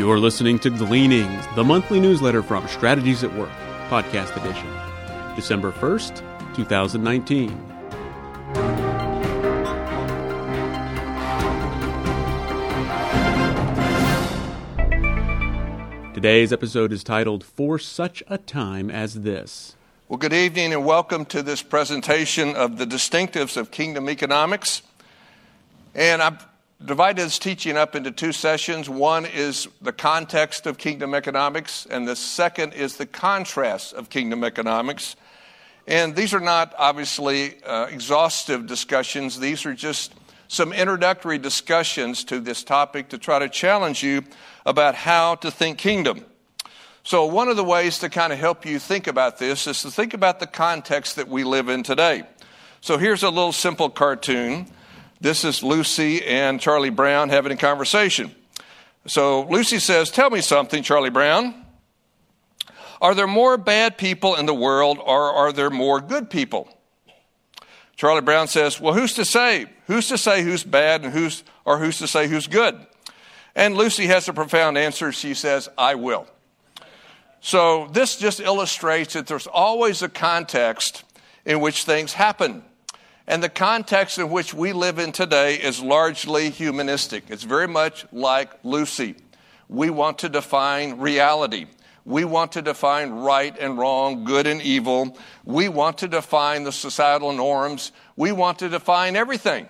You're listening to Gleanings, the monthly newsletter from Strategies at Work, podcast edition, December 1st, 2019. Today's episode is titled For Such a Time as This. Well, good evening and welcome to this presentation of the distinctives of kingdom economics. And I've divided this teaching up into two sessions. One is the context of kingdom economics, and the second is the contrast of kingdom economics. And these are not obviously uh, exhaustive discussions, these are just some introductory discussions to this topic to try to challenge you about how to think kingdom. So, one of the ways to kind of help you think about this is to think about the context that we live in today. So, here's a little simple cartoon. This is Lucy and Charlie Brown having a conversation. So, Lucy says, Tell me something, Charlie Brown. Are there more bad people in the world or are there more good people? Charlie Brown says, Well, who's to say? Who's to say who's bad and who's, or who's to say who's good? And Lucy has a profound answer. She says, I will. So this just illustrates that there's always a context in which things happen. And the context in which we live in today is largely humanistic. It's very much like Lucy. We want to define reality. We want to define right and wrong, good and evil. We want to define the societal norms. We want to define everything.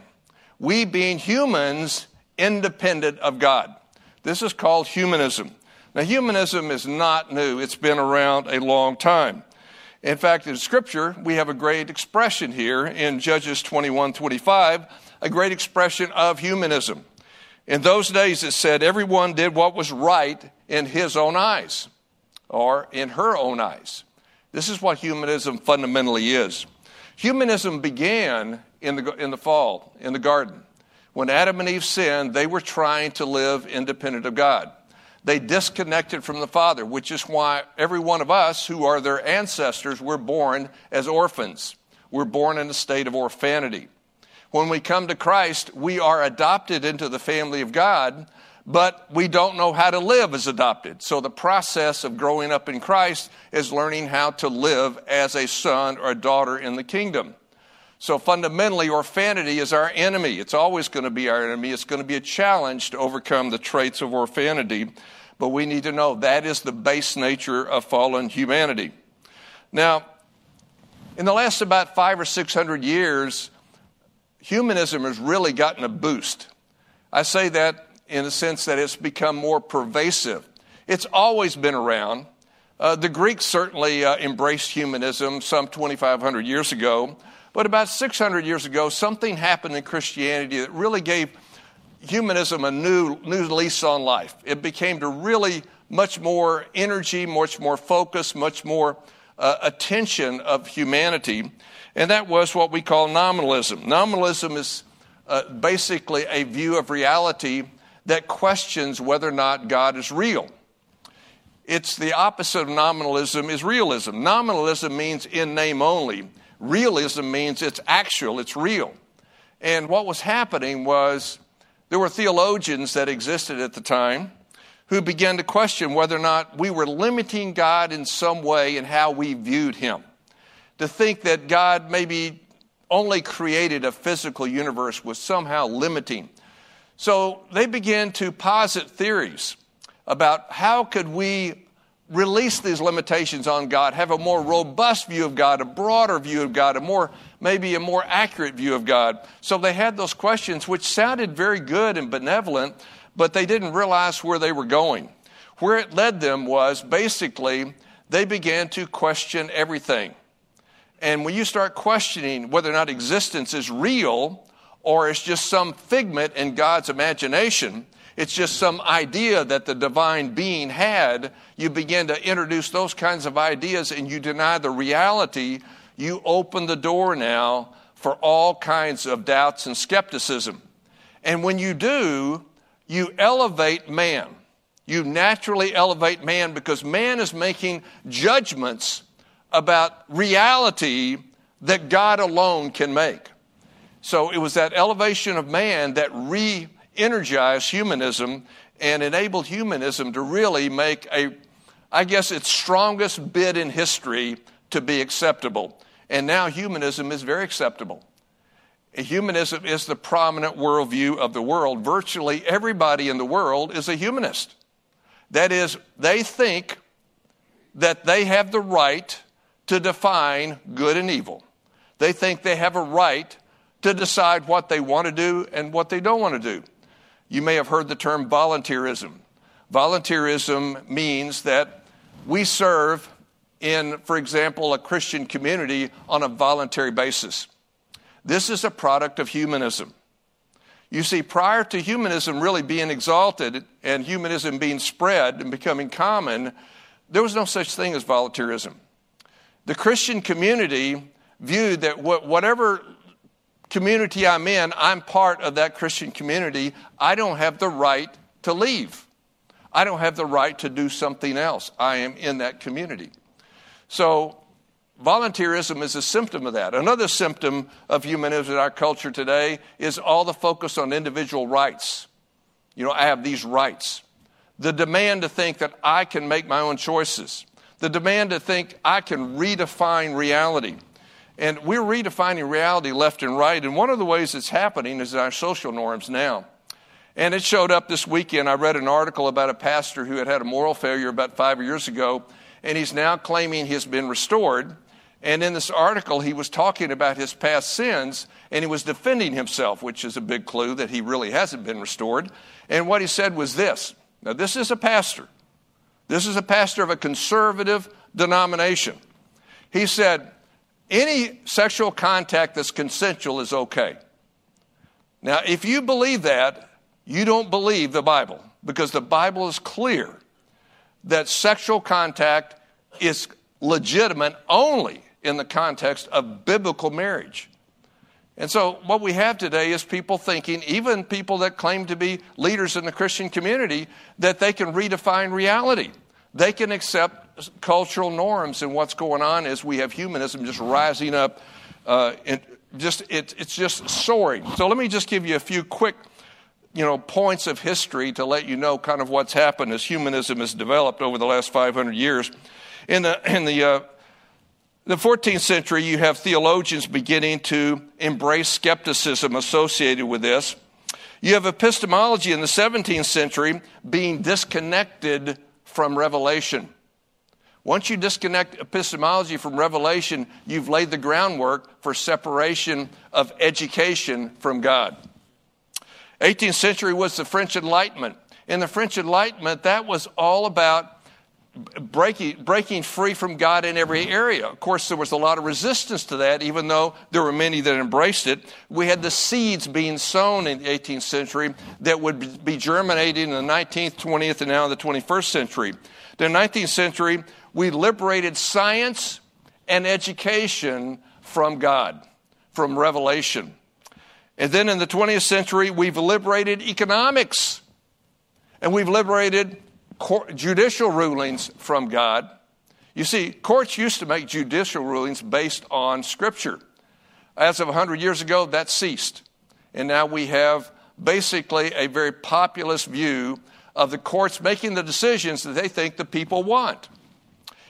We, being humans, independent of God. This is called humanism. Now, humanism is not new, it's been around a long time. In fact, in Scripture, we have a great expression here in Judges 21 25, a great expression of humanism. In those days, it said, everyone did what was right in his own eyes or in her own eyes. This is what humanism fundamentally is. Humanism began in the, in the fall, in the garden. When Adam and Eve sinned, they were trying to live independent of God. They disconnected from the Father, which is why every one of us who are their ancestors were born as orphans. We're born in a state of orphanity. When we come to Christ, we are adopted into the family of God, but we don't know how to live as adopted. So the process of growing up in Christ is learning how to live as a son or a daughter in the kingdom. So fundamentally, orphanity is our enemy. It's always going to be our enemy. It's going to be a challenge to overcome the traits of orphanity. But we need to know that is the base nature of fallen humanity. Now, in the last about five or six hundred years, humanism has really gotten a boost. I say that in the sense that it's become more pervasive. It's always been around. Uh, the Greeks certainly uh, embraced humanism some 2,500 years ago. But about 600 years ago, something happened in Christianity that really gave humanism a new, new lease on life. It became to really much more energy, much more focus, much more uh, attention of humanity. And that was what we call nominalism. Nominalism is uh, basically a view of reality that questions whether or not God is real. It's the opposite of nominalism is realism. Nominalism means in name only. Realism means it's actual, it's real. And what was happening was there were theologians that existed at the time who began to question whether or not we were limiting God in some way in how we viewed Him. To think that God maybe only created a physical universe was somehow limiting. So they began to posit theories about how could we release these limitations on God, have a more robust view of God, a broader view of God, a more maybe a more accurate view of God. So they had those questions which sounded very good and benevolent, but they didn't realize where they were going. Where it led them was basically they began to question everything. And when you start questioning whether or not existence is real or it's just some figment in God's imagination, it's just some idea that the divine being had. You begin to introduce those kinds of ideas and you deny the reality. You open the door now for all kinds of doubts and skepticism. And when you do, you elevate man. You naturally elevate man because man is making judgments about reality that God alone can make. So it was that elevation of man that re energized humanism and enabled humanism to really make a, I guess, its strongest bid in history to be acceptable. And now humanism is very acceptable. Humanism is the prominent worldview of the world. Virtually everybody in the world is a humanist. That is, they think that they have the right to define good and evil. They think they have a right to decide what they want to do and what they don't want to do. You may have heard the term volunteerism. Volunteerism means that we serve in, for example, a Christian community on a voluntary basis. This is a product of humanism. You see, prior to humanism really being exalted and humanism being spread and becoming common, there was no such thing as volunteerism. The Christian community viewed that whatever community I'm in, I'm part of that Christian community. I don't have the right to leave. I don't have the right to do something else. I am in that community. So Volunteerism is a symptom of that. Another symptom of humanism in our culture today is all the focus on individual rights. You know, I have these rights. The demand to think that I can make my own choices. The demand to think I can redefine reality. And we're redefining reality left and right. And one of the ways it's happening is our social norms now. And it showed up this weekend. I read an article about a pastor who had had a moral failure about five years ago, and he's now claiming he's been restored. And in this article, he was talking about his past sins and he was defending himself, which is a big clue that he really hasn't been restored. And what he said was this now, this is a pastor. This is a pastor of a conservative denomination. He said, any sexual contact that's consensual is okay. Now, if you believe that, you don't believe the Bible because the Bible is clear that sexual contact is legitimate only in the context of biblical marriage. And so, what we have today is people thinking, even people that claim to be leaders in the Christian community, that they can redefine reality. They can accept cultural norms, and what's going on is we have humanism just rising up. Uh, and just it, it's just soaring. So let me just give you a few quick, you know, points of history to let you know kind of what's happened as humanism has developed over the last 500 years. In the in the uh, the 14th century, you have theologians beginning to embrace skepticism associated with this. You have epistemology in the 17th century being disconnected from revelation. Once you disconnect epistemology from revelation, you've laid the groundwork for separation of education from God. 18th century was the French Enlightenment. In the French Enlightenment, that was all about breaking, breaking free from God in every area. Of course, there was a lot of resistance to that, even though there were many that embraced it. We had the seeds being sown in the 18th century that would be germinating in the 19th, 20th, and now the 21st century. The 19th century, we liberated science and education from God, from revelation. And then in the 20th century, we've liberated economics and we've liberated judicial rulings from God. You see, courts used to make judicial rulings based on Scripture. As of 100 years ago, that ceased. And now we have basically a very populist view of the courts making the decisions that they think the people want.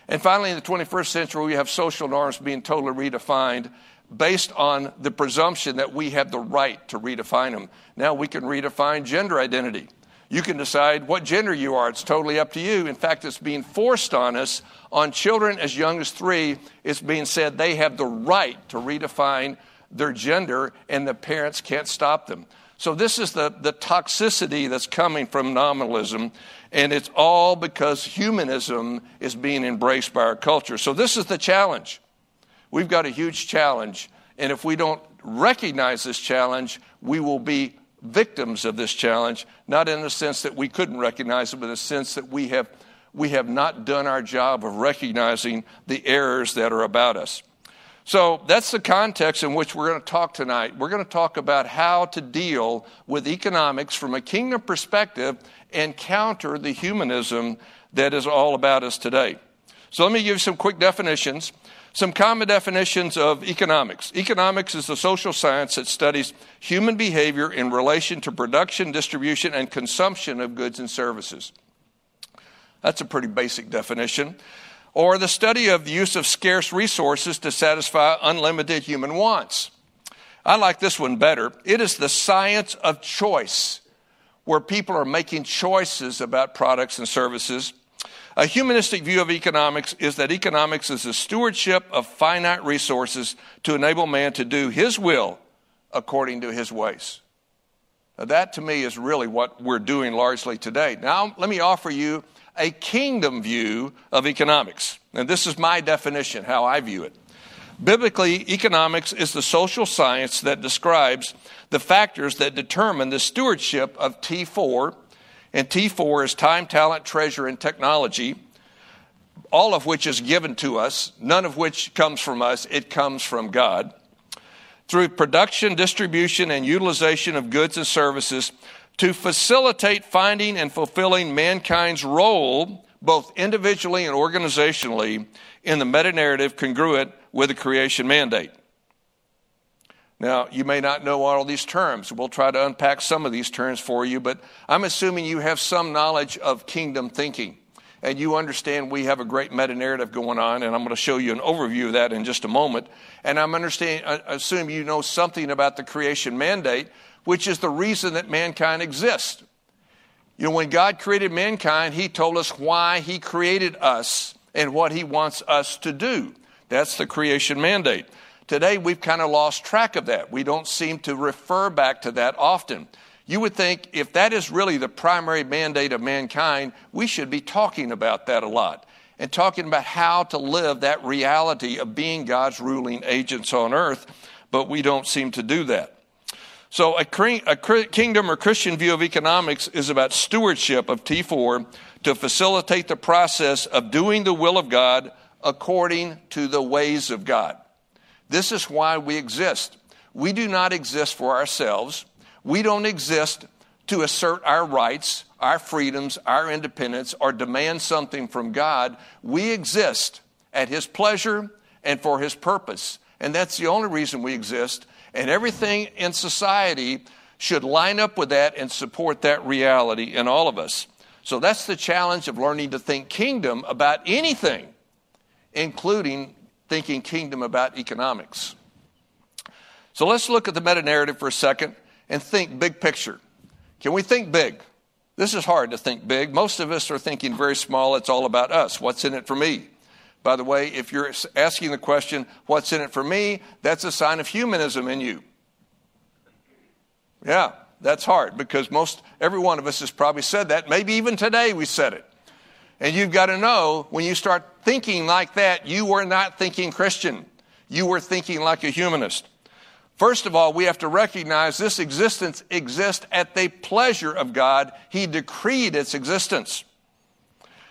And finally, in the 21st century, we have social norms being totally redefined based on the presumption that we have the right to redefine them. Now we can redefine gender identity. You can decide what gender you are. It's totally up to you. In fact, it's being forced on us. On children as young as three, it's being said they have the right to redefine their gender, and the parents can't stop them. So, this is the, the toxicity that's coming from nominalism, and it's all because humanism is being embraced by our culture. So, this is the challenge. We've got a huge challenge, and if we don't recognize this challenge, we will be victims of this challenge, not in the sense that we couldn't recognize it, but in the sense that we have, we have not done our job of recognizing the errors that are about us. So that's the context in which we're going to talk tonight. We're going to talk about how to deal with economics from a kingdom perspective and counter the humanism that is all about us today. So let me give you some quick definitions. Some common definitions of economics. Economics is the social science that studies human behavior in relation to production, distribution, and consumption of goods and services. That's a pretty basic definition. Or the study of the use of scarce resources to satisfy unlimited human wants. I like this one better. It is the science of choice, where people are making choices about products and services. A humanistic view of economics is that economics is the stewardship of finite resources to enable man to do his will according to his ways. Now, that to me is really what we're doing largely today. Now, let me offer you a kingdom view of economics. And this is my definition, how I view it. Biblically, economics is the social science that describes the factors that determine the stewardship of T4, and T4 is time, talent, treasure, and technology, all of which is given to us, none of which comes from us, it comes from God. Through production, distribution, and utilization of goods and services to facilitate finding and fulfilling mankind's role, both individually and organizationally, in the meta narrative congruent with the creation mandate. Now, you may not know all these terms. We'll try to unpack some of these terms for you, but I'm assuming you have some knowledge of kingdom thinking. And you understand we have a great meta narrative going on, and I'm going to show you an overview of that in just a moment. And I'm understand, I assume you know something about the creation mandate, which is the reason that mankind exists. You know, when God created mankind, He told us why He created us and what He wants us to do. That's the creation mandate. Today, we've kind of lost track of that. We don't seem to refer back to that often. You would think if that is really the primary mandate of mankind, we should be talking about that a lot and talking about how to live that reality of being God's ruling agents on earth, but we don't seem to do that. So, a, kingdom or Christian view of economics is about stewardship of T4 to facilitate the process of doing the will of God according to the ways of God. This is why we exist. We do not exist for ourselves. We don't exist to assert our rights, our freedoms, our independence, or demand something from God. We exist at His pleasure and for His purpose. And that's the only reason we exist. And everything in society should line up with that and support that reality in all of us. So that's the challenge of learning to think kingdom about anything, including thinking kingdom about economics. So let's look at the meta narrative for a second and think big picture. Can we think big? This is hard to think big. Most of us are thinking very small. It's all about us. What's in it for me? By the way, if you're asking the question, what's in it for me? That's a sign of humanism in you. Yeah, that's hard because most, every one of us has probably said that. Maybe even today we said it. And you've got to know when you start thinking like that, you were not thinking Christian. You were thinking like a humanist. First of all, we have to recognize this existence exists at the pleasure of God. He decreed its existence.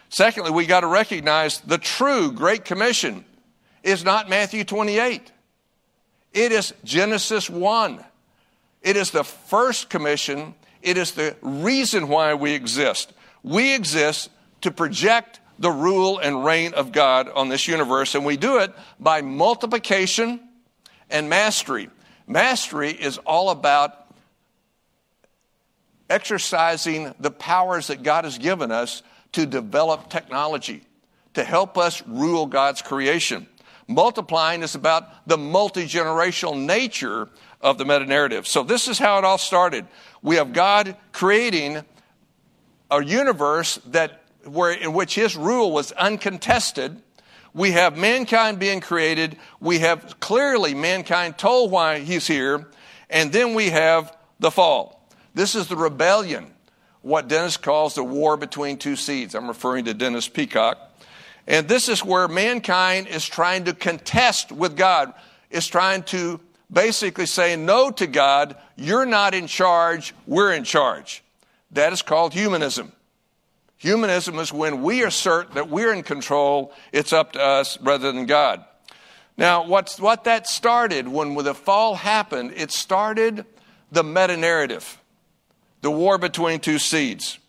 Secondly, we got to recognize the true Great Commission is not Matthew 28. It is Genesis 1. It is the first commission. It is the reason why we exist. We exist to project the rule and reign of God on this universe, and we do it by multiplication and mastery. Mastery is all about exercising the powers that God has given us to develop technology, to help us rule God's creation. Multiplying is about the multi generational nature of the meta narrative. So, this is how it all started. We have God creating a universe that where, in which his rule was uncontested. We have mankind being created. We have clearly mankind told why he's here. And then we have the fall. This is the rebellion, what Dennis calls the war between two seeds. I'm referring to Dennis Peacocke. And this is where mankind is trying to contest with God, is trying to basically say no to God. You're not in charge, we're in charge. That is called humanism. Humanism is when we assert that we're in control, it's up to us rather than God. Now, what's, what that started when the fall happened, it started the meta narrative, the war between two seeds.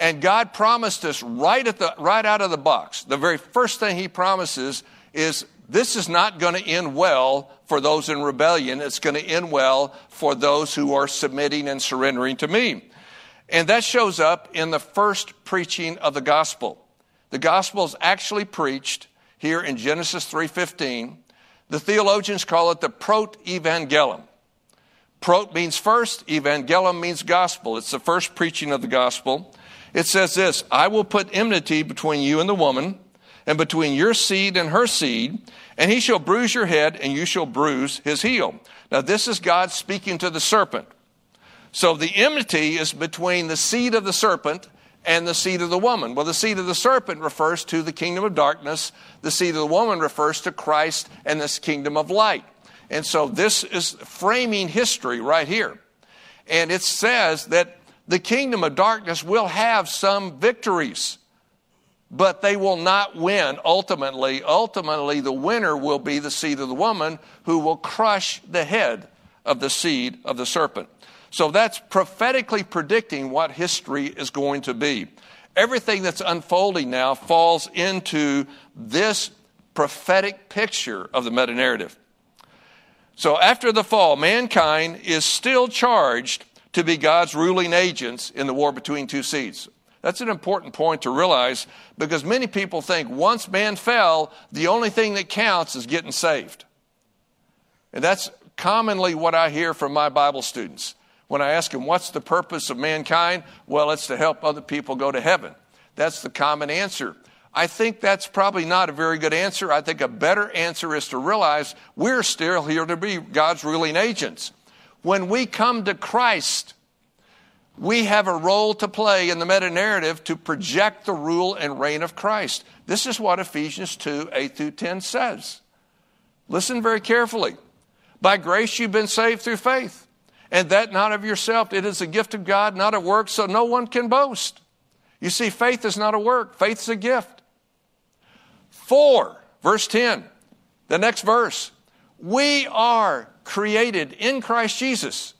And God promised us right, at the, right out of the box, the very first thing He promises is this is not going to end well for those in rebellion. It's going to end well for those who are submitting and surrendering to me. And that shows up in the first preaching of the gospel. The gospel is actually preached here in Genesis 3:15. The theologians call it the proto-evangelium. Prot means first, evangelium means gospel. It's the first preaching of the gospel. It says this, I will put enmity between you and the woman, and between your seed and her seed, and he shall bruise your head, and you shall bruise his heel. Now, this is God speaking to the serpent. So the enmity is between the seed of the serpent and the seed of the woman. Well, the seed of the serpent refers to the kingdom of darkness, the seed of the woman refers to Christ and this kingdom of light. And so this is framing history right here. And it says that the kingdom of darkness will have some victories but they will not win ultimately. Ultimately, the winner will be the seed of the woman who will crush the head of the seed of the serpent. So that's prophetically predicting what history is going to be. Everything that's unfolding now falls into this prophetic picture of the meta narrative. So after the fall, mankind is still charged to be God's ruling agents in the war between two seeds. That's an important point to realize because many people think once man fell, the only thing that counts is getting saved. And that's commonly what I hear from my Bible students. When I ask him, What's the purpose of mankind? Well, it's to help other people go to heaven. That's the common answer. I think that's probably not a very good answer. I think a better answer is to realize we're still here to be God's ruling agents. When we come to Christ, we have a role to play in the meta narrative to project the rule and reign of Christ. This is what Ephesians 2 8 through 10 says. Listen very carefully. By grace you've been saved through faith, and that not of yourself. It is a gift of God, not a work, so no one can boast. You see, faith is not a work, faith is a gift. Four, verse 10, the next verse. We are created in Christ Jesus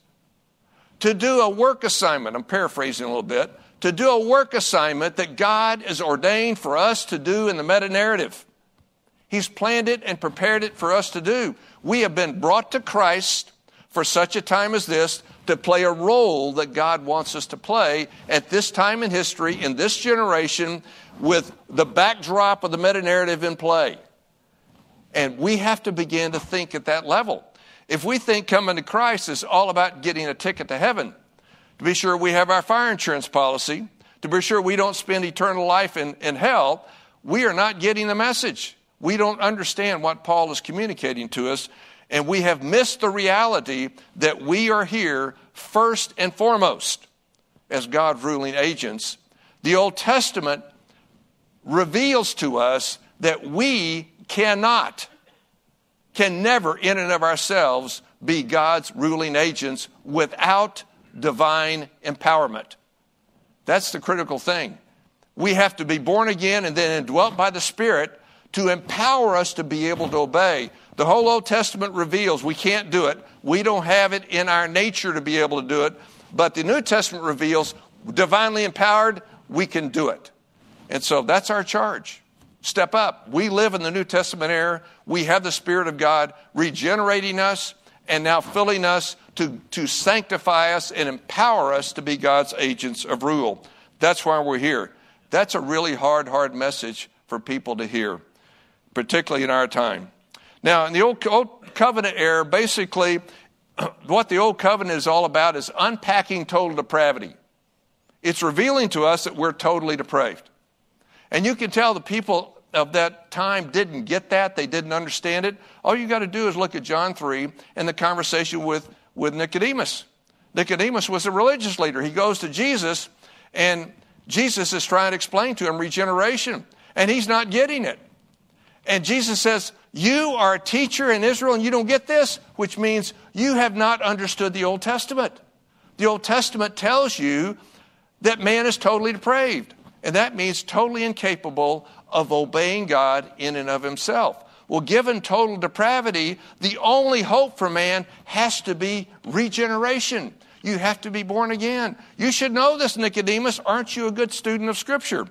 to do a work assignment. I'm paraphrasing a little bit. To do a work assignment that God has ordained for us to do in the meta narrative. He's planned it and prepared it for us to do. We have been brought to Christ for such a time as this to play a role that God wants us to play at this time in history, in this generation, with the backdrop of the meta narrative in play. And we have to begin to think at that level. If we think coming to Christ is all about getting a ticket to heaven, to be sure we have our fire insurance policy, to be sure we don't spend eternal life in, in hell, we are not getting the message. We don't understand what Paul is communicating to us, and we have missed the reality that we are here first and foremost as God's ruling agents. The Old Testament reveals to us that we cannot can never, in and of ourselves, be God's ruling agents without divine empowerment. That's the critical thing. We have to be born again and then indwelt by the Spirit to empower us to be able to obey. The whole Old Testament reveals we can't do it. We don't have it in our nature to be able to do it. But the New Testament reveals divinely empowered, we can do it. And so that's our charge step up. We live in the New Testament era. We have the Spirit of God regenerating us and now filling us to, to sanctify us and empower us to be God's agents of rule. That's why we're here. That's a really hard, hard message for people to hear, particularly in our time. Now, in the Old, Old Covenant era, basically, what the Old Covenant is all about is unpacking total depravity. It's revealing to us that we're totally depraved. And you can tell the people of that time didn't get that, they didn't understand it. All you got to do is look at John 3 and the conversation with, with Nicodemus. Nicodemus was a religious leader. He goes to Jesus, and Jesus is trying to explain to him regeneration, and he's not getting it. And Jesus says, You are a teacher in Israel and you don't get this, which means you have not understood the Old Testament. The Old Testament tells you that man is totally depraved. And that means totally incapable of obeying God in and of himself. Well, given total depravity, the only hope for man has to be regeneration. You have to be born again. You should know this, Nicodemus. Aren't you a good student of Scripture?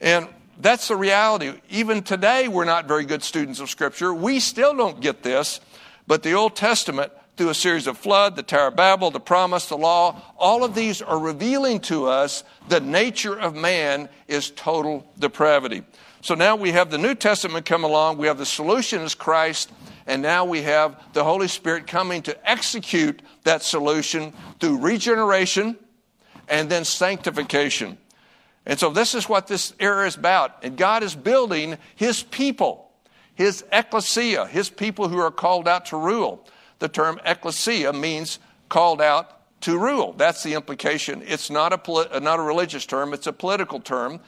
And that's the reality. Even today, we're not very good students of Scripture. We still don't get this, but the Old Testament, through a series of flood, the Tower of Babel, the promise, the law, all of these are revealing to us the nature of man is total depravity. So now we have the New Testament come along, we have the solution is Christ, and now we have the Holy Spirit coming to execute that solution through regeneration and then sanctification. And so this is what this era is about. And God is building his people, his ecclesia, his people who are called out to rule. The term ecclesia means called out to rule. That's the implication. It's not a, uh, not a religious term, it's a political term.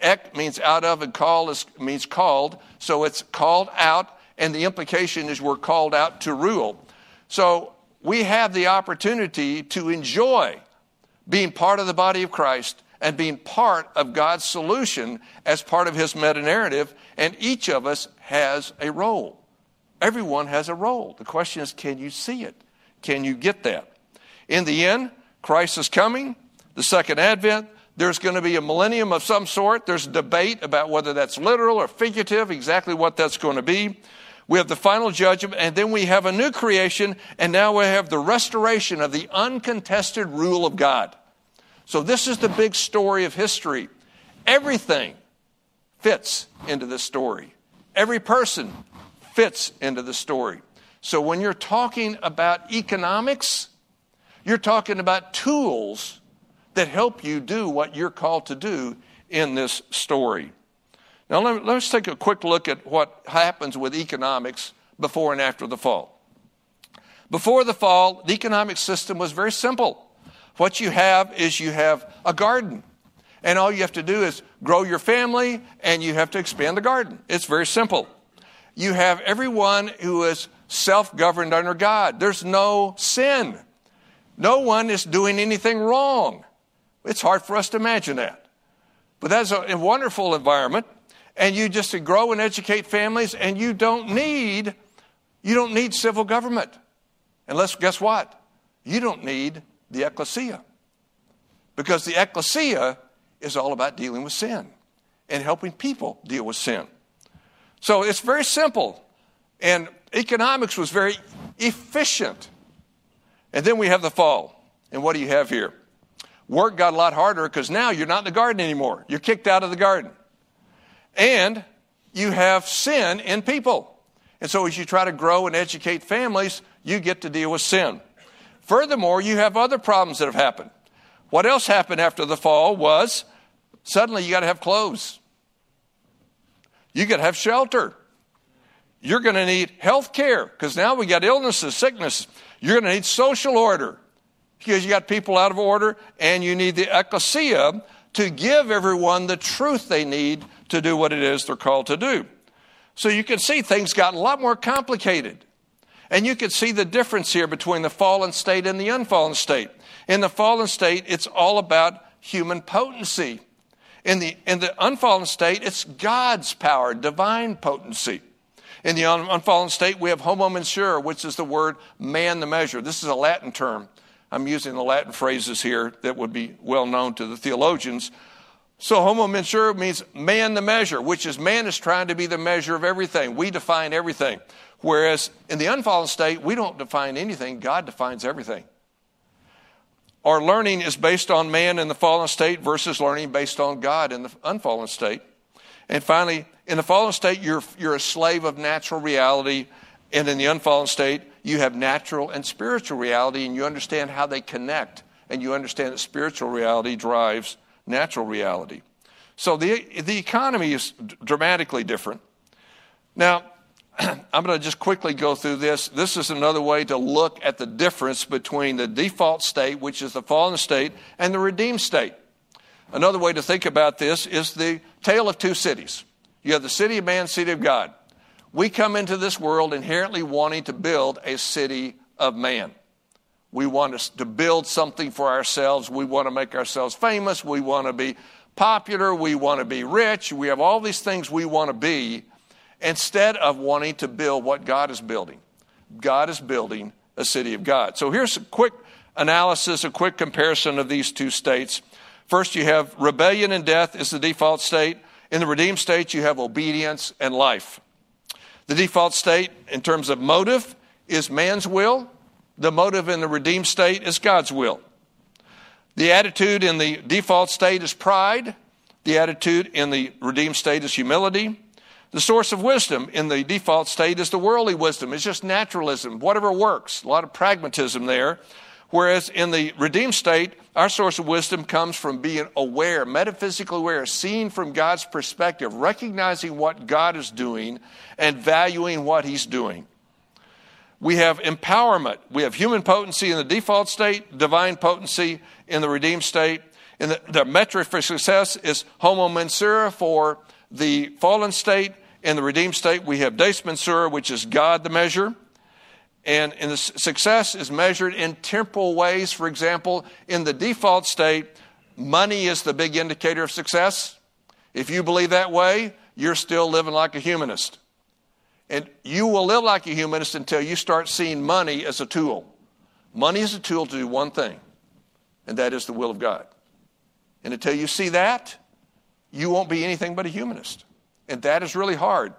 Ek means out of, and call is, means called. So it's called out, and the implication is we're called out to rule. So we have the opportunity to enjoy being part of the body of Christ and being part of God's solution as part of His meta narrative, and each of us has a role. Everyone has a role. The question is can you see it? Can you get that? In the end, Christ is coming, the second advent. There's going to be a millennium of some sort. There's debate about whether that's literal or figurative, exactly what that's going to be. We have the final judgment, and then we have a new creation, and now we have the restoration of the uncontested rule of God. So, this is the big story of history. Everything fits into this story, every person fits into the story. So, when you're talking about economics, you're talking about tools that help you do what you're called to do in this story. Now, let, us take a quick look at what happens with economics before and after the fall. Before the fall, the economic system was very simple. What you have is you have a garden. And all you have to do is grow your family and you have to expand the garden. It's very simple. You have everyone who is self governed under God. There's no sin. No one is doing anything wrong. It's hard for us to imagine that. But that's a wonderful environment. And you just grow and educate families, and you don't need you don't need civil government. Unless guess what? You don't need the ecclesia. Because the ecclesia is all about dealing with sin and helping people deal with sin. So it's very simple. And economics was very efficient. And then we have the fall. And what do you have here? Work got a lot harder because now you're not in the garden anymore. You're kicked out of the garden. And you have sin in people. And so as you try to grow and educate families, you get to deal with sin. Furthermore, you have other problems that have happened. What else happened after the fall was suddenly you got to have clothes. You got to have shelter. You're going to need health care because now we got illnesses, sickness. You're going to need social order because you got people out of order, and you need the ecclesia to give everyone the truth they need to do what it is they're called to do. So you can see things got a lot more complicated. And you can see the difference here between the fallen state and the unfallen state. In the fallen state, it's all about human potency. In the, in the unfallen state, it's God's power, divine potency. In the un, unfallen state, we have homo mensura, which is the word man the measure. This is a Latin term. I'm using the Latin phrases here that would be well known to the theologians. So homo mensura means man the measure, which is man is trying to be the measure of everything. We define everything. Whereas in the unfallen state, we don't define anything, God defines everything. Our learning is based on man in the fallen state versus learning based on God in the unfallen state. And finally, in the fallen state, you're, you're a slave of natural reality. And in the unfallen state, you have natural and spiritual reality, and you understand how they connect. And you understand that spiritual reality drives natural reality. So the, the economy is dramatically different. Now, I'm going to just quickly go through this. This is another way to look at the difference between the default state, which is the fallen state, and the redeemed state. Another way to think about this is the tale of two cities. You have the city of man, city of God. We come into this world inherently wanting to build a city of man. We want to build something for ourselves. We want to make ourselves famous. We want to be popular. We want to be rich. We have all these things we want to be instead of wanting to build what God is building. God is building a city of God. So here's a quick analysis, a quick comparison of these two states. First, you have rebellion and death is the default state, In the redeemed state, you have obedience and life. The default state, in terms of motive, is man's will. The motive in the redeemed state is God's will. The attitude in the default state is pride. The attitude in the redeemed state is humility. The source of wisdom in the default state is the worldly wisdom. It's just naturalism, whatever works. A lot of pragmatism there. Whereas in the redeemed state, our source of wisdom comes from being aware, metaphysically aware, seeing from God's perspective, recognizing what God is doing and valuing what He's doing. We have empowerment. We have human potency in the default state, divine potency in the redeemed state. And the, the metric for success is homo mensura for the fallen state. In the redeemed state, we have deus mensura, which is God the measure. And, the success is measured in temporal ways. For example, in the default state, money is the big indicator of success. If you believe that way, you're still living like a humanist. And you will live like a humanist until you start seeing money as a tool. Money is a tool to do one thing, and that is the will of God. And until you see that, you won't be anything but a humanist. And that is really hard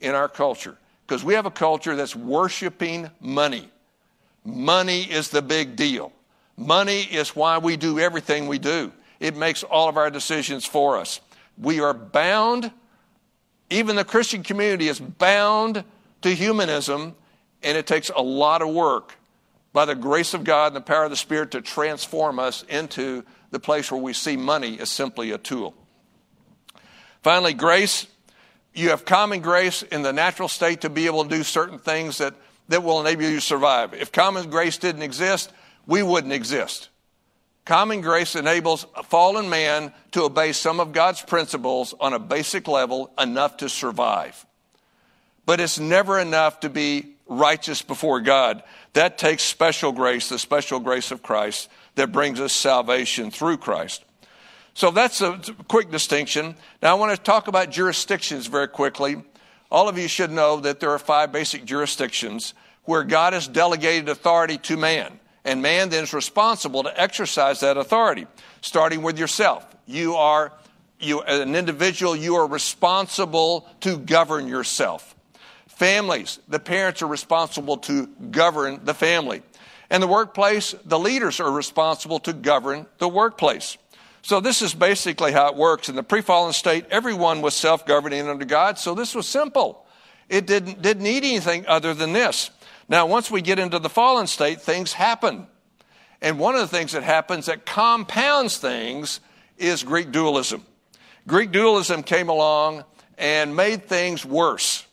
in our culture because we have a culture that's worshiping money. Money is the big deal. Money is why we do everything we do. It makes all of our decisions for us. We are bound, even the Christian community is bound to humanism, and it takes a lot of work by the grace of God and the power of the Spirit to transform us into the place where we see money as simply a tool. Finally, grace you have common grace in the natural state to be able to do certain things that, that will enable you to survive. If common grace didn't exist, we wouldn't exist. Common grace enables a fallen man to obey some of God's principles on a basic level enough to survive. But it's never enough to be righteous before God. That takes special grace, the special grace of Christ that brings us salvation through Christ. So that's a quick distinction. Now I want to talk about jurisdictions very quickly. All of you should know that there are five basic jurisdictions where God has delegated authority to man. And man then is responsible to exercise that authority, starting with yourself. You are, you, an individual, you are responsible to govern yourself. Families, the parents are responsible to govern the family. And the workplace, the leaders are responsible to govern the workplace. So this is basically how it works. In the pre-fallen state, everyone was self-governing under God, so this was simple. It didn't, didn't need anything other than this. Now, once we get into the fallen state, things happen. And one of the things that happens that compounds things is Greek dualism. Greek dualism came along and made things worse.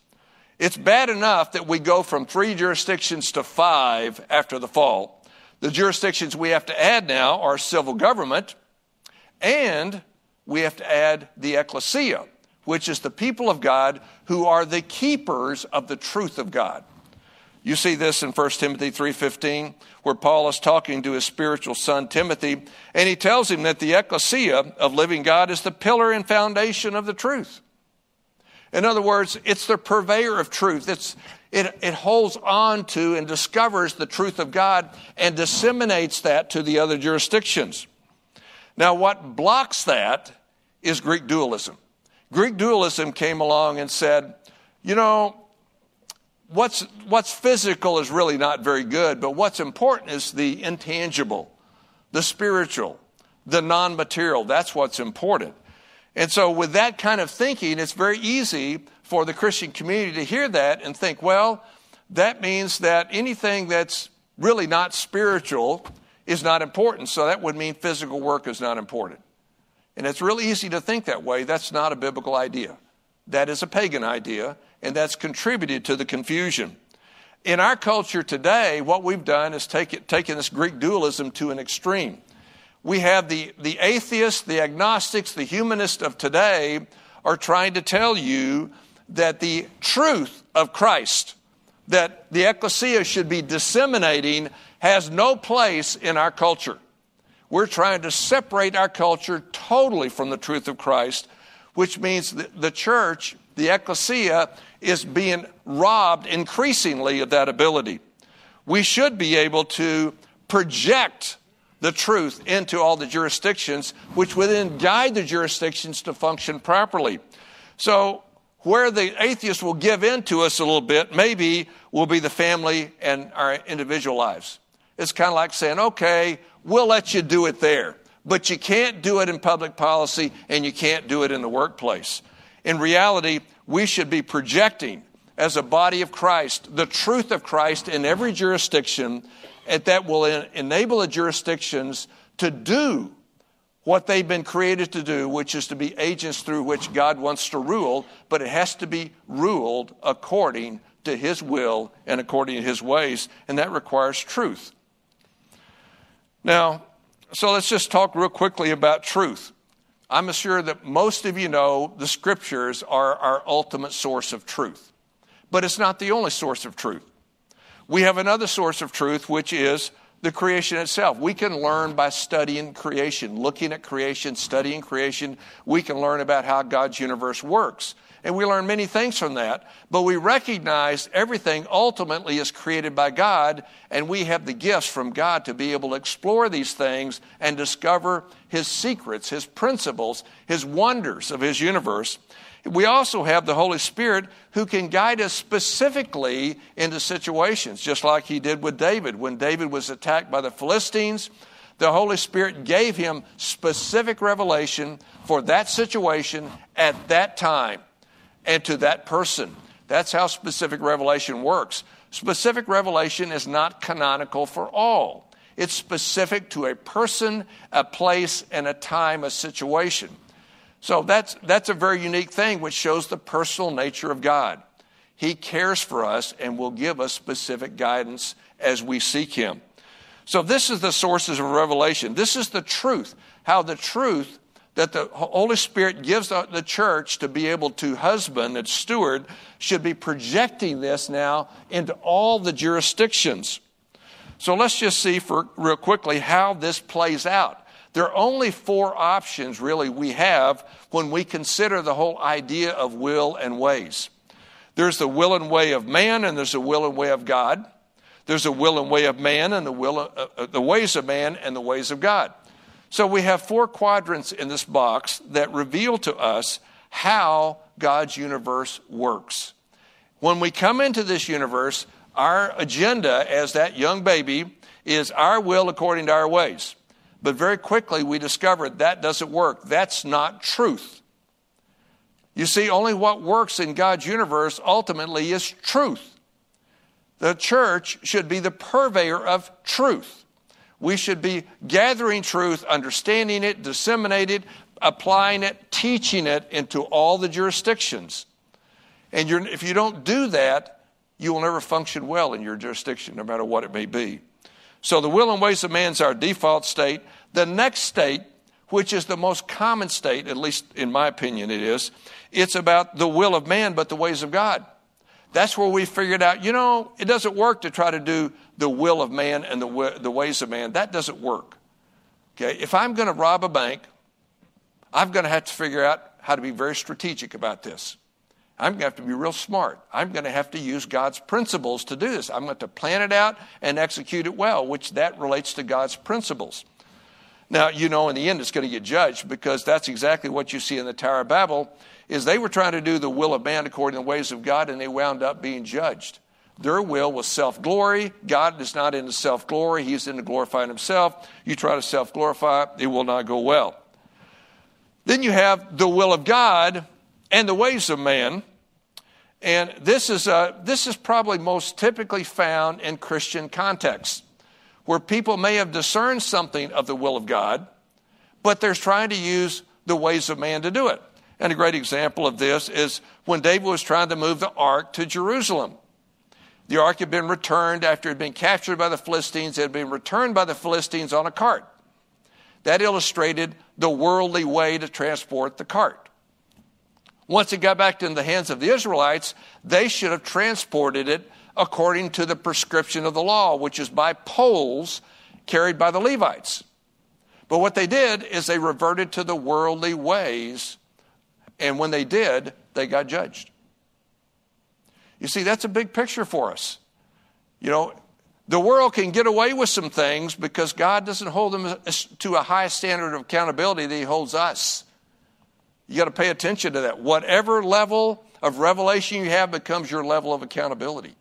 It's bad enough that we go from three jurisdictions to five after the fall. The jurisdictions we have to add now are civil government, and we have to add the ecclesia, which is the people of God who are the keepers of the truth of God. You see this in 1 Timothy 3:15 where Paul is talking to his spiritual son Timothy and he tells him that the ecclesia of living God is the pillar and foundation of the truth. In other words, it's the purveyor of truth. It's, it, it holds on to and discovers the truth of God and disseminates that to the other jurisdictions. Now, what blocks that is Greek dualism. Greek dualism came along and said, you know, what's, what's physical is really not very good, but what's important is the intangible, the spiritual, the non material. That's what's important. And so, with that kind of thinking, it's very easy for the Christian community to hear that and think, well, that means that anything that's really not spiritual is not important. So that would mean physical work is not important. And it's really easy to think that way. That's not a biblical idea. That is a pagan idea, and that's contributed to the confusion. In our culture today, what we've done is take it, taken this Greek dualism to an extreme. We have the, the atheists, the agnostics, the humanists of today are trying to tell you that the truth of Christ, that the ecclesia should be disseminating has no place in our culture. We're trying to separate our culture totally from the truth of Christ, which means the church, the ecclesia, is being robbed increasingly of that ability. We should be able to project the truth into all the jurisdictions, which would then guide the jurisdictions to function properly. So, where the atheist will give in to us a little bit, maybe will be the family and our individual lives. It's kind of like saying, okay, we'll let you do it there, but you can't do it in public policy and you can't do it in the workplace. In reality, we should be projecting as a body of Christ the truth of Christ in every jurisdiction that will enable the jurisdictions to do what they've been created to do, which is to be agents through which God wants to rule, but it has to be ruled according to His will and according to His ways, and that requires truth. Now, so let's just talk real quickly about truth. I'm sure that most of you know the scriptures are our ultimate source of truth, but it's not the only source of truth. We have another source of truth, which is the creation itself. We can learn by studying creation, looking at creation, studying creation. We can learn about how God's universe works. And we learn many things from that, but we recognize everything ultimately is created by God, and we have the gifts from God to be able to explore these things and discover His secrets, His principles, His wonders of His universe. We also have the Holy Spirit who can guide us specifically into situations, just like he did with David. When David was attacked by the Philistines, the Holy Spirit gave him specific revelation for that situation at that time and to that person. That's how specific revelation works. Specific revelation is not canonical for all. It's specific to a person, a place, and a time, a situation. So that's, that's a very unique thing, which shows the personal nature of God. He cares for us and will give us specific guidance as we seek Him. So, this is the sources of revelation. This is the truth, how the truth that the Holy Spirit gives the church to be able to husband and steward should be projecting this now into all the jurisdictions. So, let's just see for real quickly how this plays out. There are only four options, really, we have when we consider the whole idea of will and ways. There's the will and way of man, and there's the will and way of God. There's the will and way of man, and the, will, uh, uh, the ways of man, and the ways of God. So we have four quadrants in this box that reveal to us how God's universe works. When we come into this universe, our agenda as that young baby is our will according to our ways. But very quickly we discovered that doesn't work. That's not truth. You see, only what works in God's universe ultimately is truth. The church should be the purveyor of truth. We should be gathering truth, understanding it, disseminating it, applying it, teaching it into all the jurisdictions. And if you don't do that, you will never function well in your jurisdiction, no matter what it may be. So the will and ways of man is our default state. The next state, which is the most common state, at least in my opinion it is, it's about the will of man, but the ways of God. That's where we figured out, you know, it doesn't work to try to do the will of man and the, the ways of man. That doesn't work. Okay, if I'm going to rob a bank, I'm going to have to figure out how to be very strategic about this. I'm going to have to be real smart. I'm going to have to use God's principles to do this. I'm going to plan it out and execute it well, which that relates to God's principles. Now, you know, in the end, it's going to get judged because that's exactly what you see in the Tower of Babel is they were trying to do the will of man according to the ways of God, and they wound up being judged. Their will was self glory. God is not into self glory, He's into glorifying Himself. You try to self glorify, it will not go well. Then you have the will of God and the ways of man. And this is, uh, this is probably most typically found in Christian contexts, where people may have discerned something of the will of God, but they're trying to use the ways of man to do it. And a great example of this is when David was trying to move the ark to Jerusalem. The ark had been returned after it had been captured by the Philistines, it had been returned by the Philistines on a cart. That illustrated the worldly way to transport the cart. Once it got back in the hands of the Israelites, they should have transported it according to the prescription of the law, which is by poles carried by the Levites. But what they did is they reverted to the worldly ways, and when they did, they got judged. You see, that's a big picture for us. You know, The world can get away with some things because God doesn't hold them to a high standard of accountability that He holds us. You got to pay attention to that. Whatever level of revelation you have becomes your level of accountability.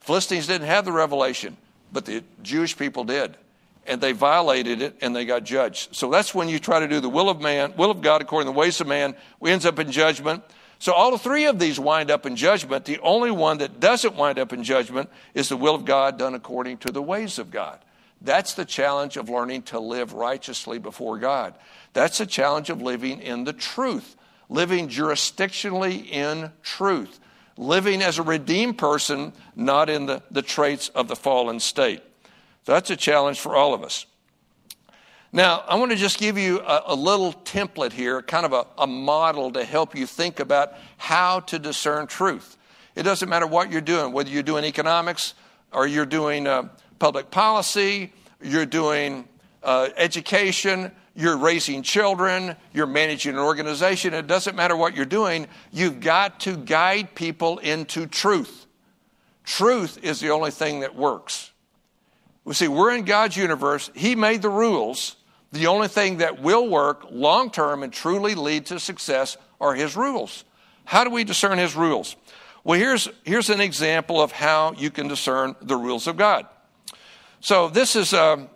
Philistines didn't have the revelation, but the Jewish people did. And they violated it and they got judged. So that's when you try to do the will of man, will of God according to the ways of man, we ends up in judgment. So all three of these wind up in judgment. The only one that doesn't wind up in judgment is the will of God done according to the ways of God. That's the challenge of learning to live righteously before God. That's the challenge of living in the truth, living jurisdictionally in truth, living as a redeemed person, not in the, the traits of the fallen state. So that's a challenge for all of us. Now, I want to just give you a, a little template here, kind of a, a, model to help you think about how to discern truth. It doesn't matter what you're doing, whether you're doing economics or you're doing uh, public policy, you're doing uh, education, you're raising children, you're managing an organization. It doesn't matter what you're doing, you've got to guide people into truth. Truth is the only thing that works. We see, we're in God's universe, He made the rules. The only thing that will work long term and truly lead to success are His rules. How do we discern His rules? Well, here's, here's an example of how you can discern the rules of God. So, this is uh,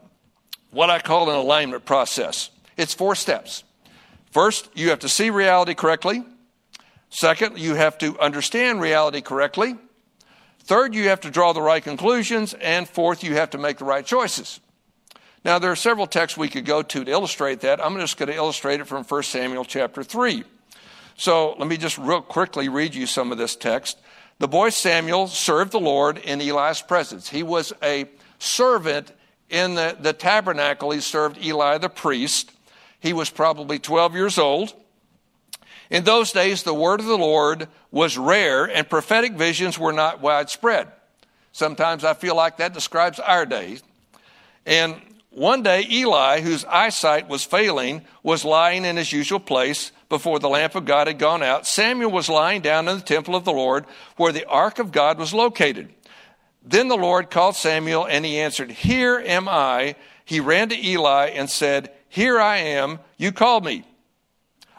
what I call an alignment process. It's four steps. First, you have to see reality correctly. Second, you have to understand reality correctly. Third, you have to draw the right conclusions. And fourth, you have to make the right choices. Now, there are several texts we could go to to illustrate that. I'm just going to illustrate it from 1 Samuel chapter 3. So let me just real quickly read you some of this text. The boy Samuel served the Lord in Eli's presence. He was a servant in the, the tabernacle. He served Eli the priest. He was probably 12 years old. In those days, the word of the Lord was rare and prophetic visions were not widespread. Sometimes I feel like that describes our days. And one day, Eli, whose eyesight was failing, was lying in his usual place before the lamp of God had gone out. Samuel was lying down in the temple of the Lord where the ark of God was located. Then the Lord called Samuel and he answered, Here am I. He ran to Eli and said, Here I am. You called me.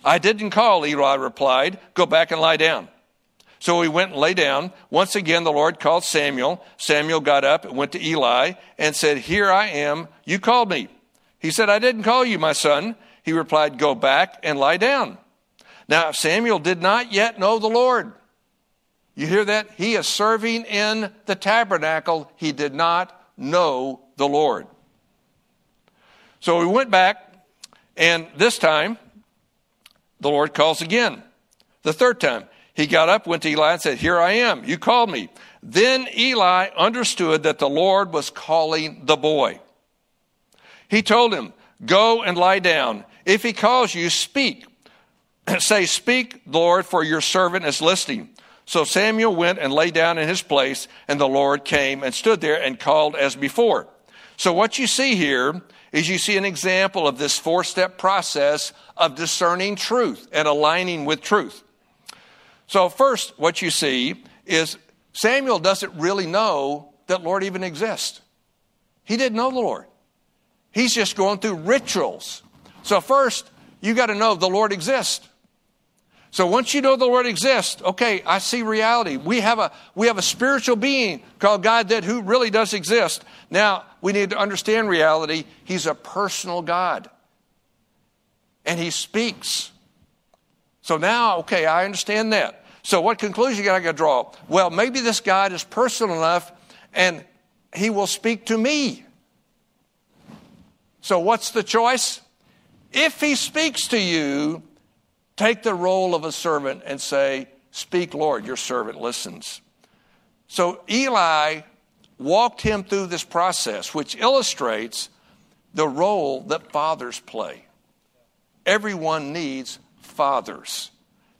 I didn't call, Eli replied. Go back and lie down. So he went and lay down. Once again, the Lord called Samuel. Samuel got up and went to Eli and said, Here I am. You called me. He said, I didn't call you, my son. He replied, Go back and lie down. Now, Samuel did not yet know the Lord. You hear that? He is serving in the tabernacle. He did not know the Lord. So he went back, and this time, the Lord calls again. The third time. He got up, went to Eli, and said, Here I am. You called me. Then Eli understood that the Lord was calling the boy. He told him, Go and lie down. If he calls you, speak. Say, Speak, Lord, for your servant is listening. So Samuel went and lay down in his place, and the Lord came and stood there and called as before. So what you see here is you see an example of this four step process of discerning truth and aligning with truth. So, first, what you see is Samuel doesn't really know that Lord even exists. He didn't know the Lord. He's just going through rituals. So, first, you got to know the Lord exists. So once you know the Lord exists, okay, I see reality. We have a we have a spiritual being called God that who really does exist. Now we need to understand reality. He's a personal God. And he speaks. So now, okay, I understand that. So what conclusion can I draw? Well, maybe this God is personal enough and he will speak to me. So what's the choice? If he speaks to you, take the role of a servant and say, Speak, Lord, your servant listens. So Eli walked him through this process, which illustrates the role that fathers play. Everyone needs fathers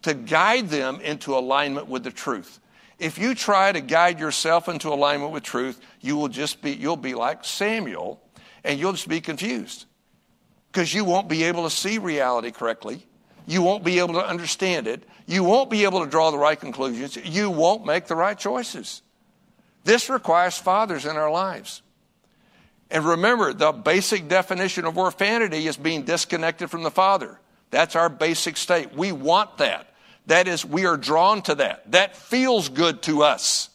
to guide them into alignment with the truth. If you try to guide yourself into alignment with truth, you will just be you'll be like Samuel and you'll just be confused. Because you won't be able to see reality correctly. You won't be able to understand it. You won't be able to draw the right conclusions. You won't make the right choices. This requires fathers in our lives. And remember, the basic definition of orphanity is being disconnected from the father. That's our basic state. We want that. That is, we are drawn to that. That feels good to us.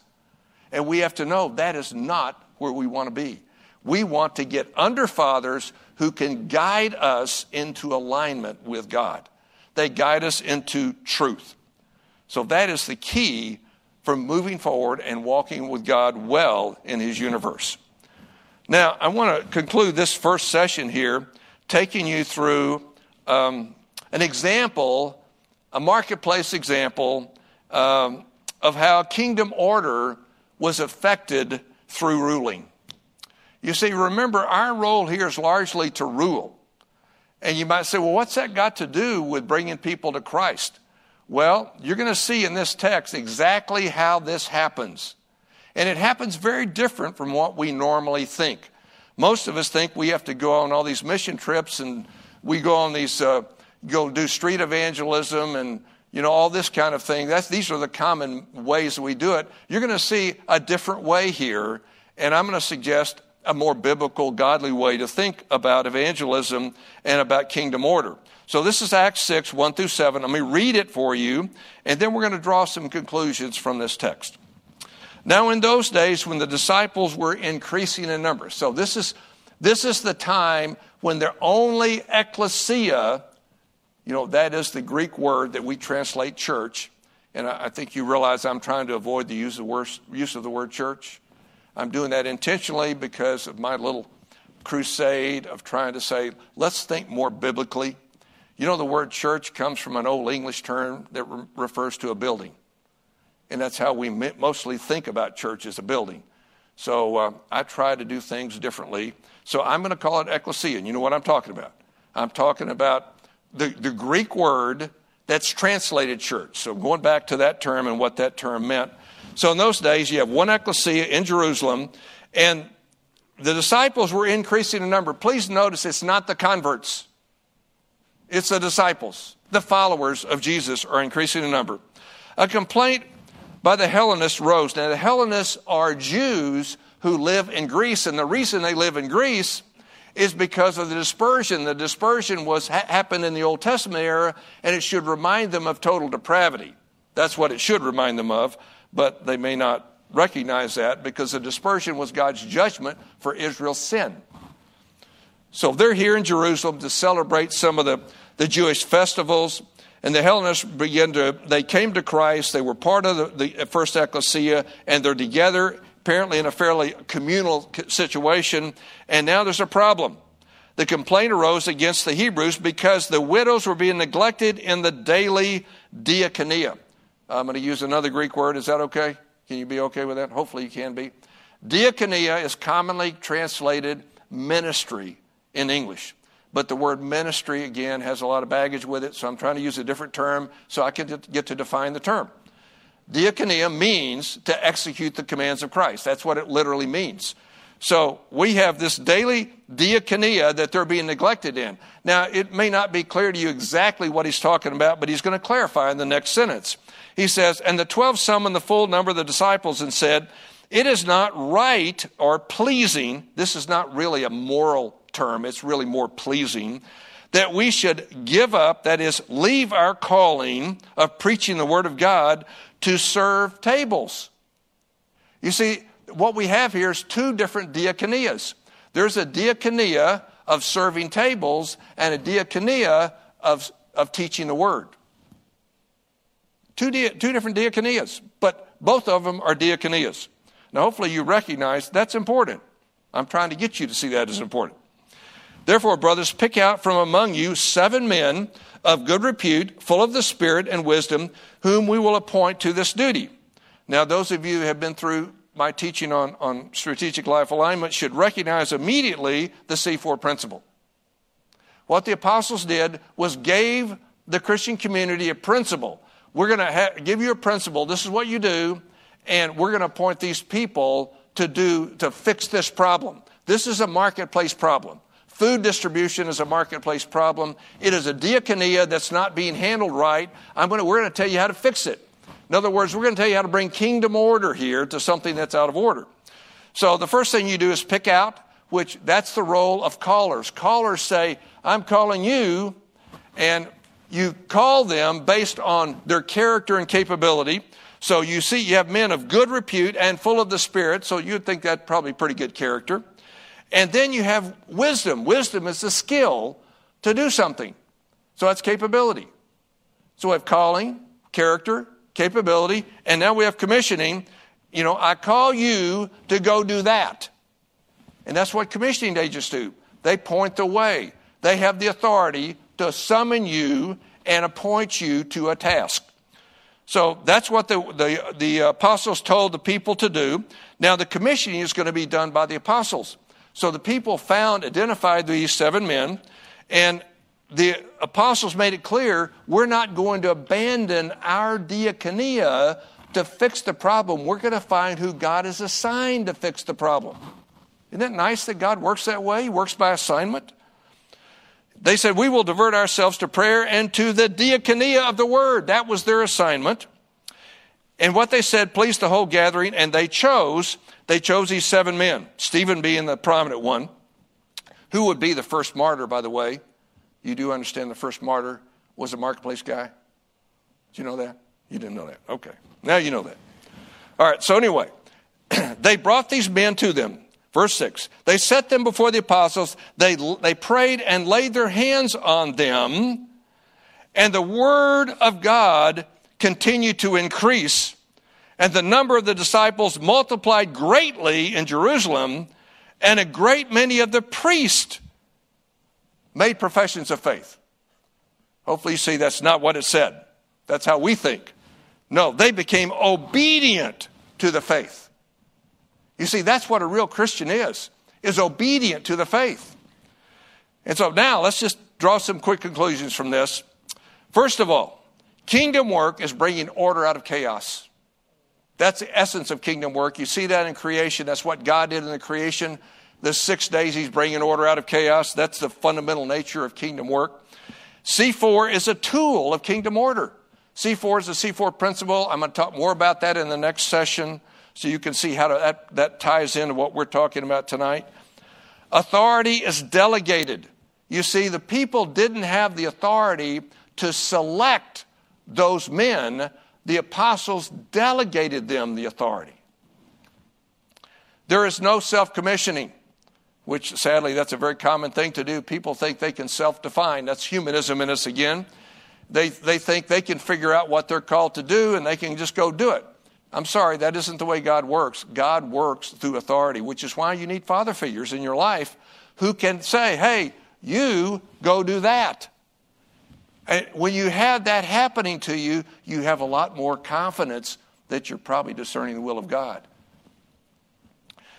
And we have to know that is not where we want to be. We want to get under fathers who can guide us into alignment with God. They guide us into truth. So that is the key for moving forward and walking with God well in His universe. Now, I want to conclude this first session here taking you through um, an example, a marketplace example um, of how kingdom order was affected through ruling. You see, remember, our role here is largely to rule. And you might say, well, what's that got to do with bringing people to Christ? Well, you're going to see in this text exactly how this happens. And it happens very different from what we normally think. Most of us think we have to go on all these mission trips and we go on these, uh, go do street evangelism and, you know, all this kind of thing. That's, these are the common ways we do it. You're going to see a different way here. And I'm going to suggest a more biblical, godly way to think about evangelism and about kingdom order. So this is Acts 6, 1 through 7. Let me read it for you, and then we're going to draw some conclusions from this text. Now, in those days when the disciples were increasing in number, so this is, this is the time when the only ecclesia, you know, that is the Greek word that we translate church. And I, think you realize I'm trying to avoid the use of, use of the word church. I'm doing that intentionally because of my little crusade of trying to say, let's think more biblically. You know, the word church comes from an old English term that re- refers to a building. And that's how we mostly think about church as a building. So uh, I try to do things differently. So I'm going to call it ecclesia. And you know what I'm talking about? I'm talking about the, the Greek word that's translated church. So going back to that term and what that term meant. So in those days, you have one ecclesia in Jerusalem, and the disciples were increasing in number. Please notice it's not the converts. It's the disciples. The followers of Jesus are increasing in number. A complaint by the Hellenists rose. Now, the Hellenists are Jews who live in Greece, and the reason they live in Greece is because of the dispersion. The dispersion was ha- happened in the Old Testament era, and it should remind them of total depravity. That's what it should remind them of, but they may not recognize that because the dispersion was God's judgment for Israel's sin. So they're here in Jerusalem to celebrate some of the, the Jewish festivals. And the Hellenists began to, they came to Christ. They were part of the, the first ecclesia, and they're together, apparently in a fairly communal situation. And now there's a problem. The complaint arose against the Hebrews because the widows were being neglected in the daily diaconia. I'm going to use another Greek word. Is that okay? Can you be okay with that? Hopefully you can be. Diaconia is commonly translated ministry in English. But the word ministry, again, has a lot of baggage with it, so I'm trying to use a different term so I can get to define the term. Diaconia means to execute the commands of Christ. That's what it literally means. So we have this daily diaconia that they're being neglected in. Now, it may not be clear to you exactly what he's talking about, but he's going to clarify in the next sentence. He says, And the twelve summoned the full number of the disciples and said, It is not right or pleasing. This is not really a moral term, it's really more pleasing, that we should give up, that is, leave our calling of preaching the Word of God to serve tables. You see, what we have here is two different diaconias. There's a diaconia of serving tables and a diaconia of, of teaching the Word. Two, dia, two different diaconias, but both of them are diaconias. Now, hopefully, you recognize that's important. I'm trying to get you to see that as important. Therefore, brothers, pick out from among you seven men of good repute, full of the Spirit and wisdom, whom we will appoint to this duty. Now, those of you who have been through my teaching on, on strategic life alignment should recognize immediately the C4 principle. What the apostles did was gave the Christian community a principle. We're going to ha- give you a principle. This is what you do, and we're going to appoint these people to do to fix this problem. This is a marketplace problem. Food distribution is a marketplace problem. It is a diaconia that's not being handled right. To, we're going to tell you how to fix it. In other words, we're going to tell you how to bring kingdom order here to something that's out of order. So the first thing you do is pick out, which that's the role of callers. Callers say, I'm calling you, and you call them based on their character and capability. So you see, you have men of good repute and full of the Spirit, so you'd think that probably pretty good character. And then you have wisdom. Wisdom is the skill to do something. So that's capability. So we have calling, character, capability, and now we have commissioning. You know, I call you to go do that. And that's what commissioning agents do. They point the way. They have the authority to summon you and appoint you to a task. So that's what the, the, the apostles told the people to do. Now, the commissioning is going to be done by the apostles. So the people found, identified these seven men, and the apostles made it clear we're not going to abandon our diaconia to fix the problem. We're going to find who God has assigned to fix the problem. Isn't that nice that God works that way? He works by assignment. They said, We will divert ourselves to prayer and to the diaconia of the word. That was their assignment. And what they said pleased the whole gathering, and they chose, they chose these seven men, Stephen being the prominent one. Who would be the first martyr, by the way? You do understand the first martyr was a marketplace guy? Did you know that? You didn't know that. Okay. Now you know that. All right, so anyway, they brought these men to them. Verse 6 They set them before the apostles, they, they prayed and laid their hands on them, and the word of God continued to increase. And the number of the disciples multiplied greatly in Jerusalem, and a great many of the priests made professions of faith. Hopefully, you see that's not what it said. That's how we think. No, they became obedient to the faith. You see, that's what a real Christian is, is obedient to the faith. And so now let's just draw some quick conclusions from this. First of all, kingdom work is bringing order out of chaos. That's the essence of kingdom work. You see that in creation. That's what God did in the creation. The six days He's bringing order out of chaos. That's the fundamental nature of kingdom work. C4 is a tool of kingdom order. C4 is the C4 principle. I'm going to talk more about that in the next session so you can see how to, that, that ties into what we're talking about tonight. Authority is delegated. You see, the people didn't have the authority to select those men, the apostles delegated them the authority. There is no self commissioning, which sadly, that's a very common thing to do. People think they can self define. That's humanism in us again. They, they think they can figure out what they're called to do and they can just go do it. I'm sorry, that isn't the way God works. God works through authority, which is why you need father figures in your life who can say, hey, you go do that. And when you have that happening to you, you have a lot more confidence that you're probably discerning the will of God.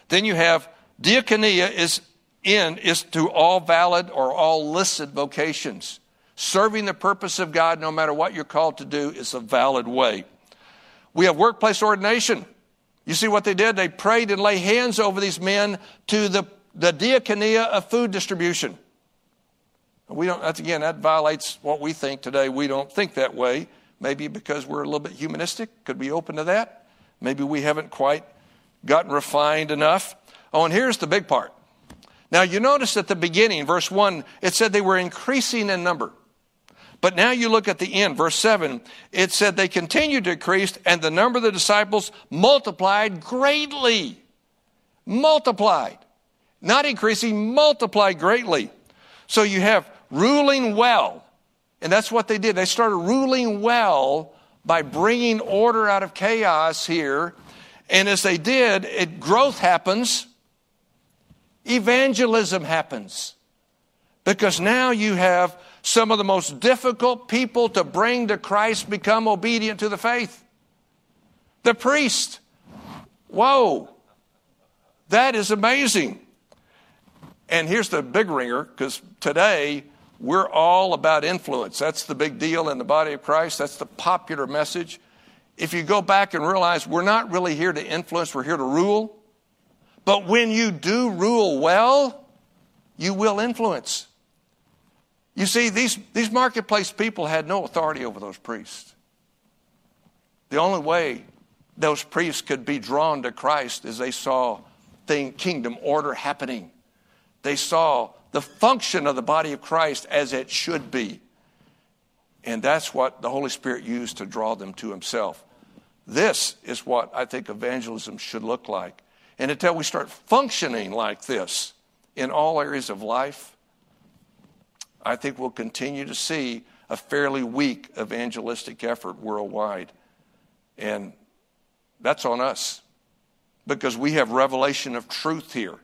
Then you have diaconia is in is to all valid or all listed vocations. Serving the purpose of God, no matter what you're called to do, is a valid way. We have workplace ordination. You see what they did? They prayed and lay hands over these men to the, the diaconia of food distribution. We don't, that's again, that violates what we think today. We don't think that way. Maybe because we're a little bit humanistic. Could be open to that. Maybe we haven't quite gotten refined enough. Oh, and here's the big part. Now, you notice at the beginning, verse 1, it said they were increasing in number. But now you look at the end, verse 7, it said they continued to increase, and the number of the disciples multiplied greatly. Multiplied. Not increasing, multiplied greatly. So you have ruling well. And that's what they did. They started ruling well by bringing order out of chaos here. And as they did, it, growth happens, evangelism happens. Because now you have some of the most difficult people to bring to Christ become obedient to the faith. The priest. Whoa. That is amazing. And here's the big ringer because today we're all about influence. That's the big deal in the body of Christ. That's the popular message. If you go back and realize we're not really here to influence, we're here to rule. But when you do rule well, you will influence. You see, these, these marketplace people had no authority over those priests. The only way those priests could be drawn to Christ is they saw thing, kingdom order happening. They saw the function of the body of Christ as it should be. And that's what the Holy Spirit used to draw them to Himself. This is what I think evangelism should look like. And until we start functioning like this in all areas of life, I think we'll continue to see a fairly weak evangelistic effort worldwide. And that's on us because we have revelation of truth here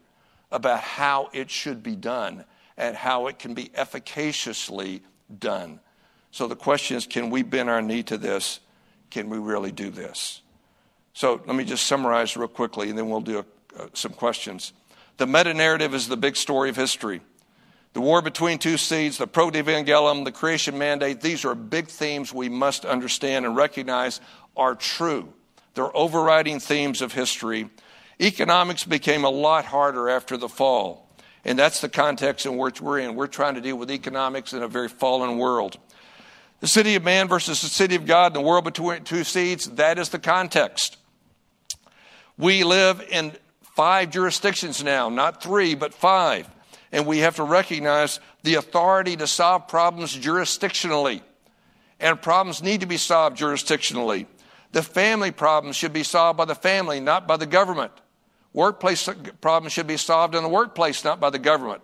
about how it should be done and how it can be efficaciously done. So the question is can we bend our knee to this? Can we really do this? So let me just summarize real quickly and then we'll do uh, some questions. The meta narrative is the big story of history. The war between two seeds, the proto-evangelium, the creation mandate, these are big themes we must understand and recognize are true. They're overriding themes of history. Economics became a lot harder after the fall. And that's the context in which we're in. We're trying to deal with economics in a very fallen world. The city of man versus the city of God, the world between two seeds, that is the context. We live in five jurisdictions now, not three, but five. And we have to recognize the authority to solve problems jurisdictionally. And problems need to be solved jurisdictionally. The family problems should be solved by the family, not by the government. Workplace problems should be solved in the workplace, not by the government.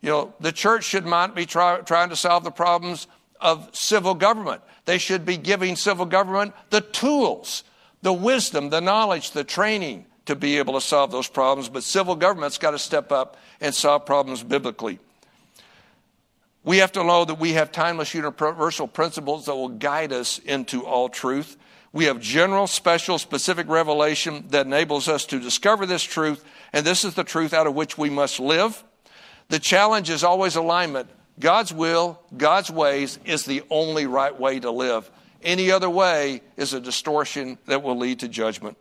You know, the church should not be try, trying to solve the problems of civil government. They should be giving civil government the tools, the wisdom, the knowledge, the training to be able to solve those problems. But civil government's got to step up and solve problems biblically. We have to know that we have timeless universal principles that will guide us into all truth. We have general, special, specific revelation that enables us to discover this truth, and this is the truth out of which we must live. The challenge is always alignment. God's will, God's ways is the only right way to live. Any other way is a distortion that will lead to judgment.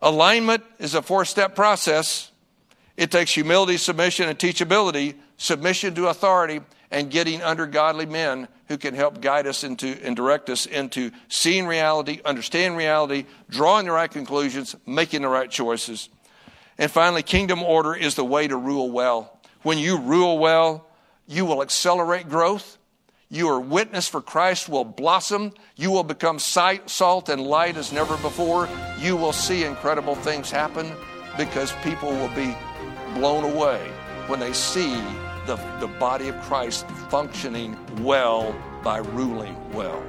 Alignment is a four step process. It takes humility, submission, and teachability, submission to authority, and getting under godly men who can help guide us into and direct us into seeing reality, understanding reality, drawing the right conclusions, making the right choices. And finally, kingdom order is the way to rule well. When you rule well, you will accelerate growth. Your witness for Christ will blossom. You will become sight, salt, and light as never before. You will see incredible things happen because people will be blown away when they see the, the body of Christ functioning well by ruling well.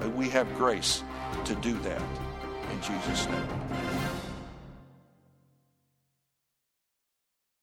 But we have grace to do that in Jesus' name.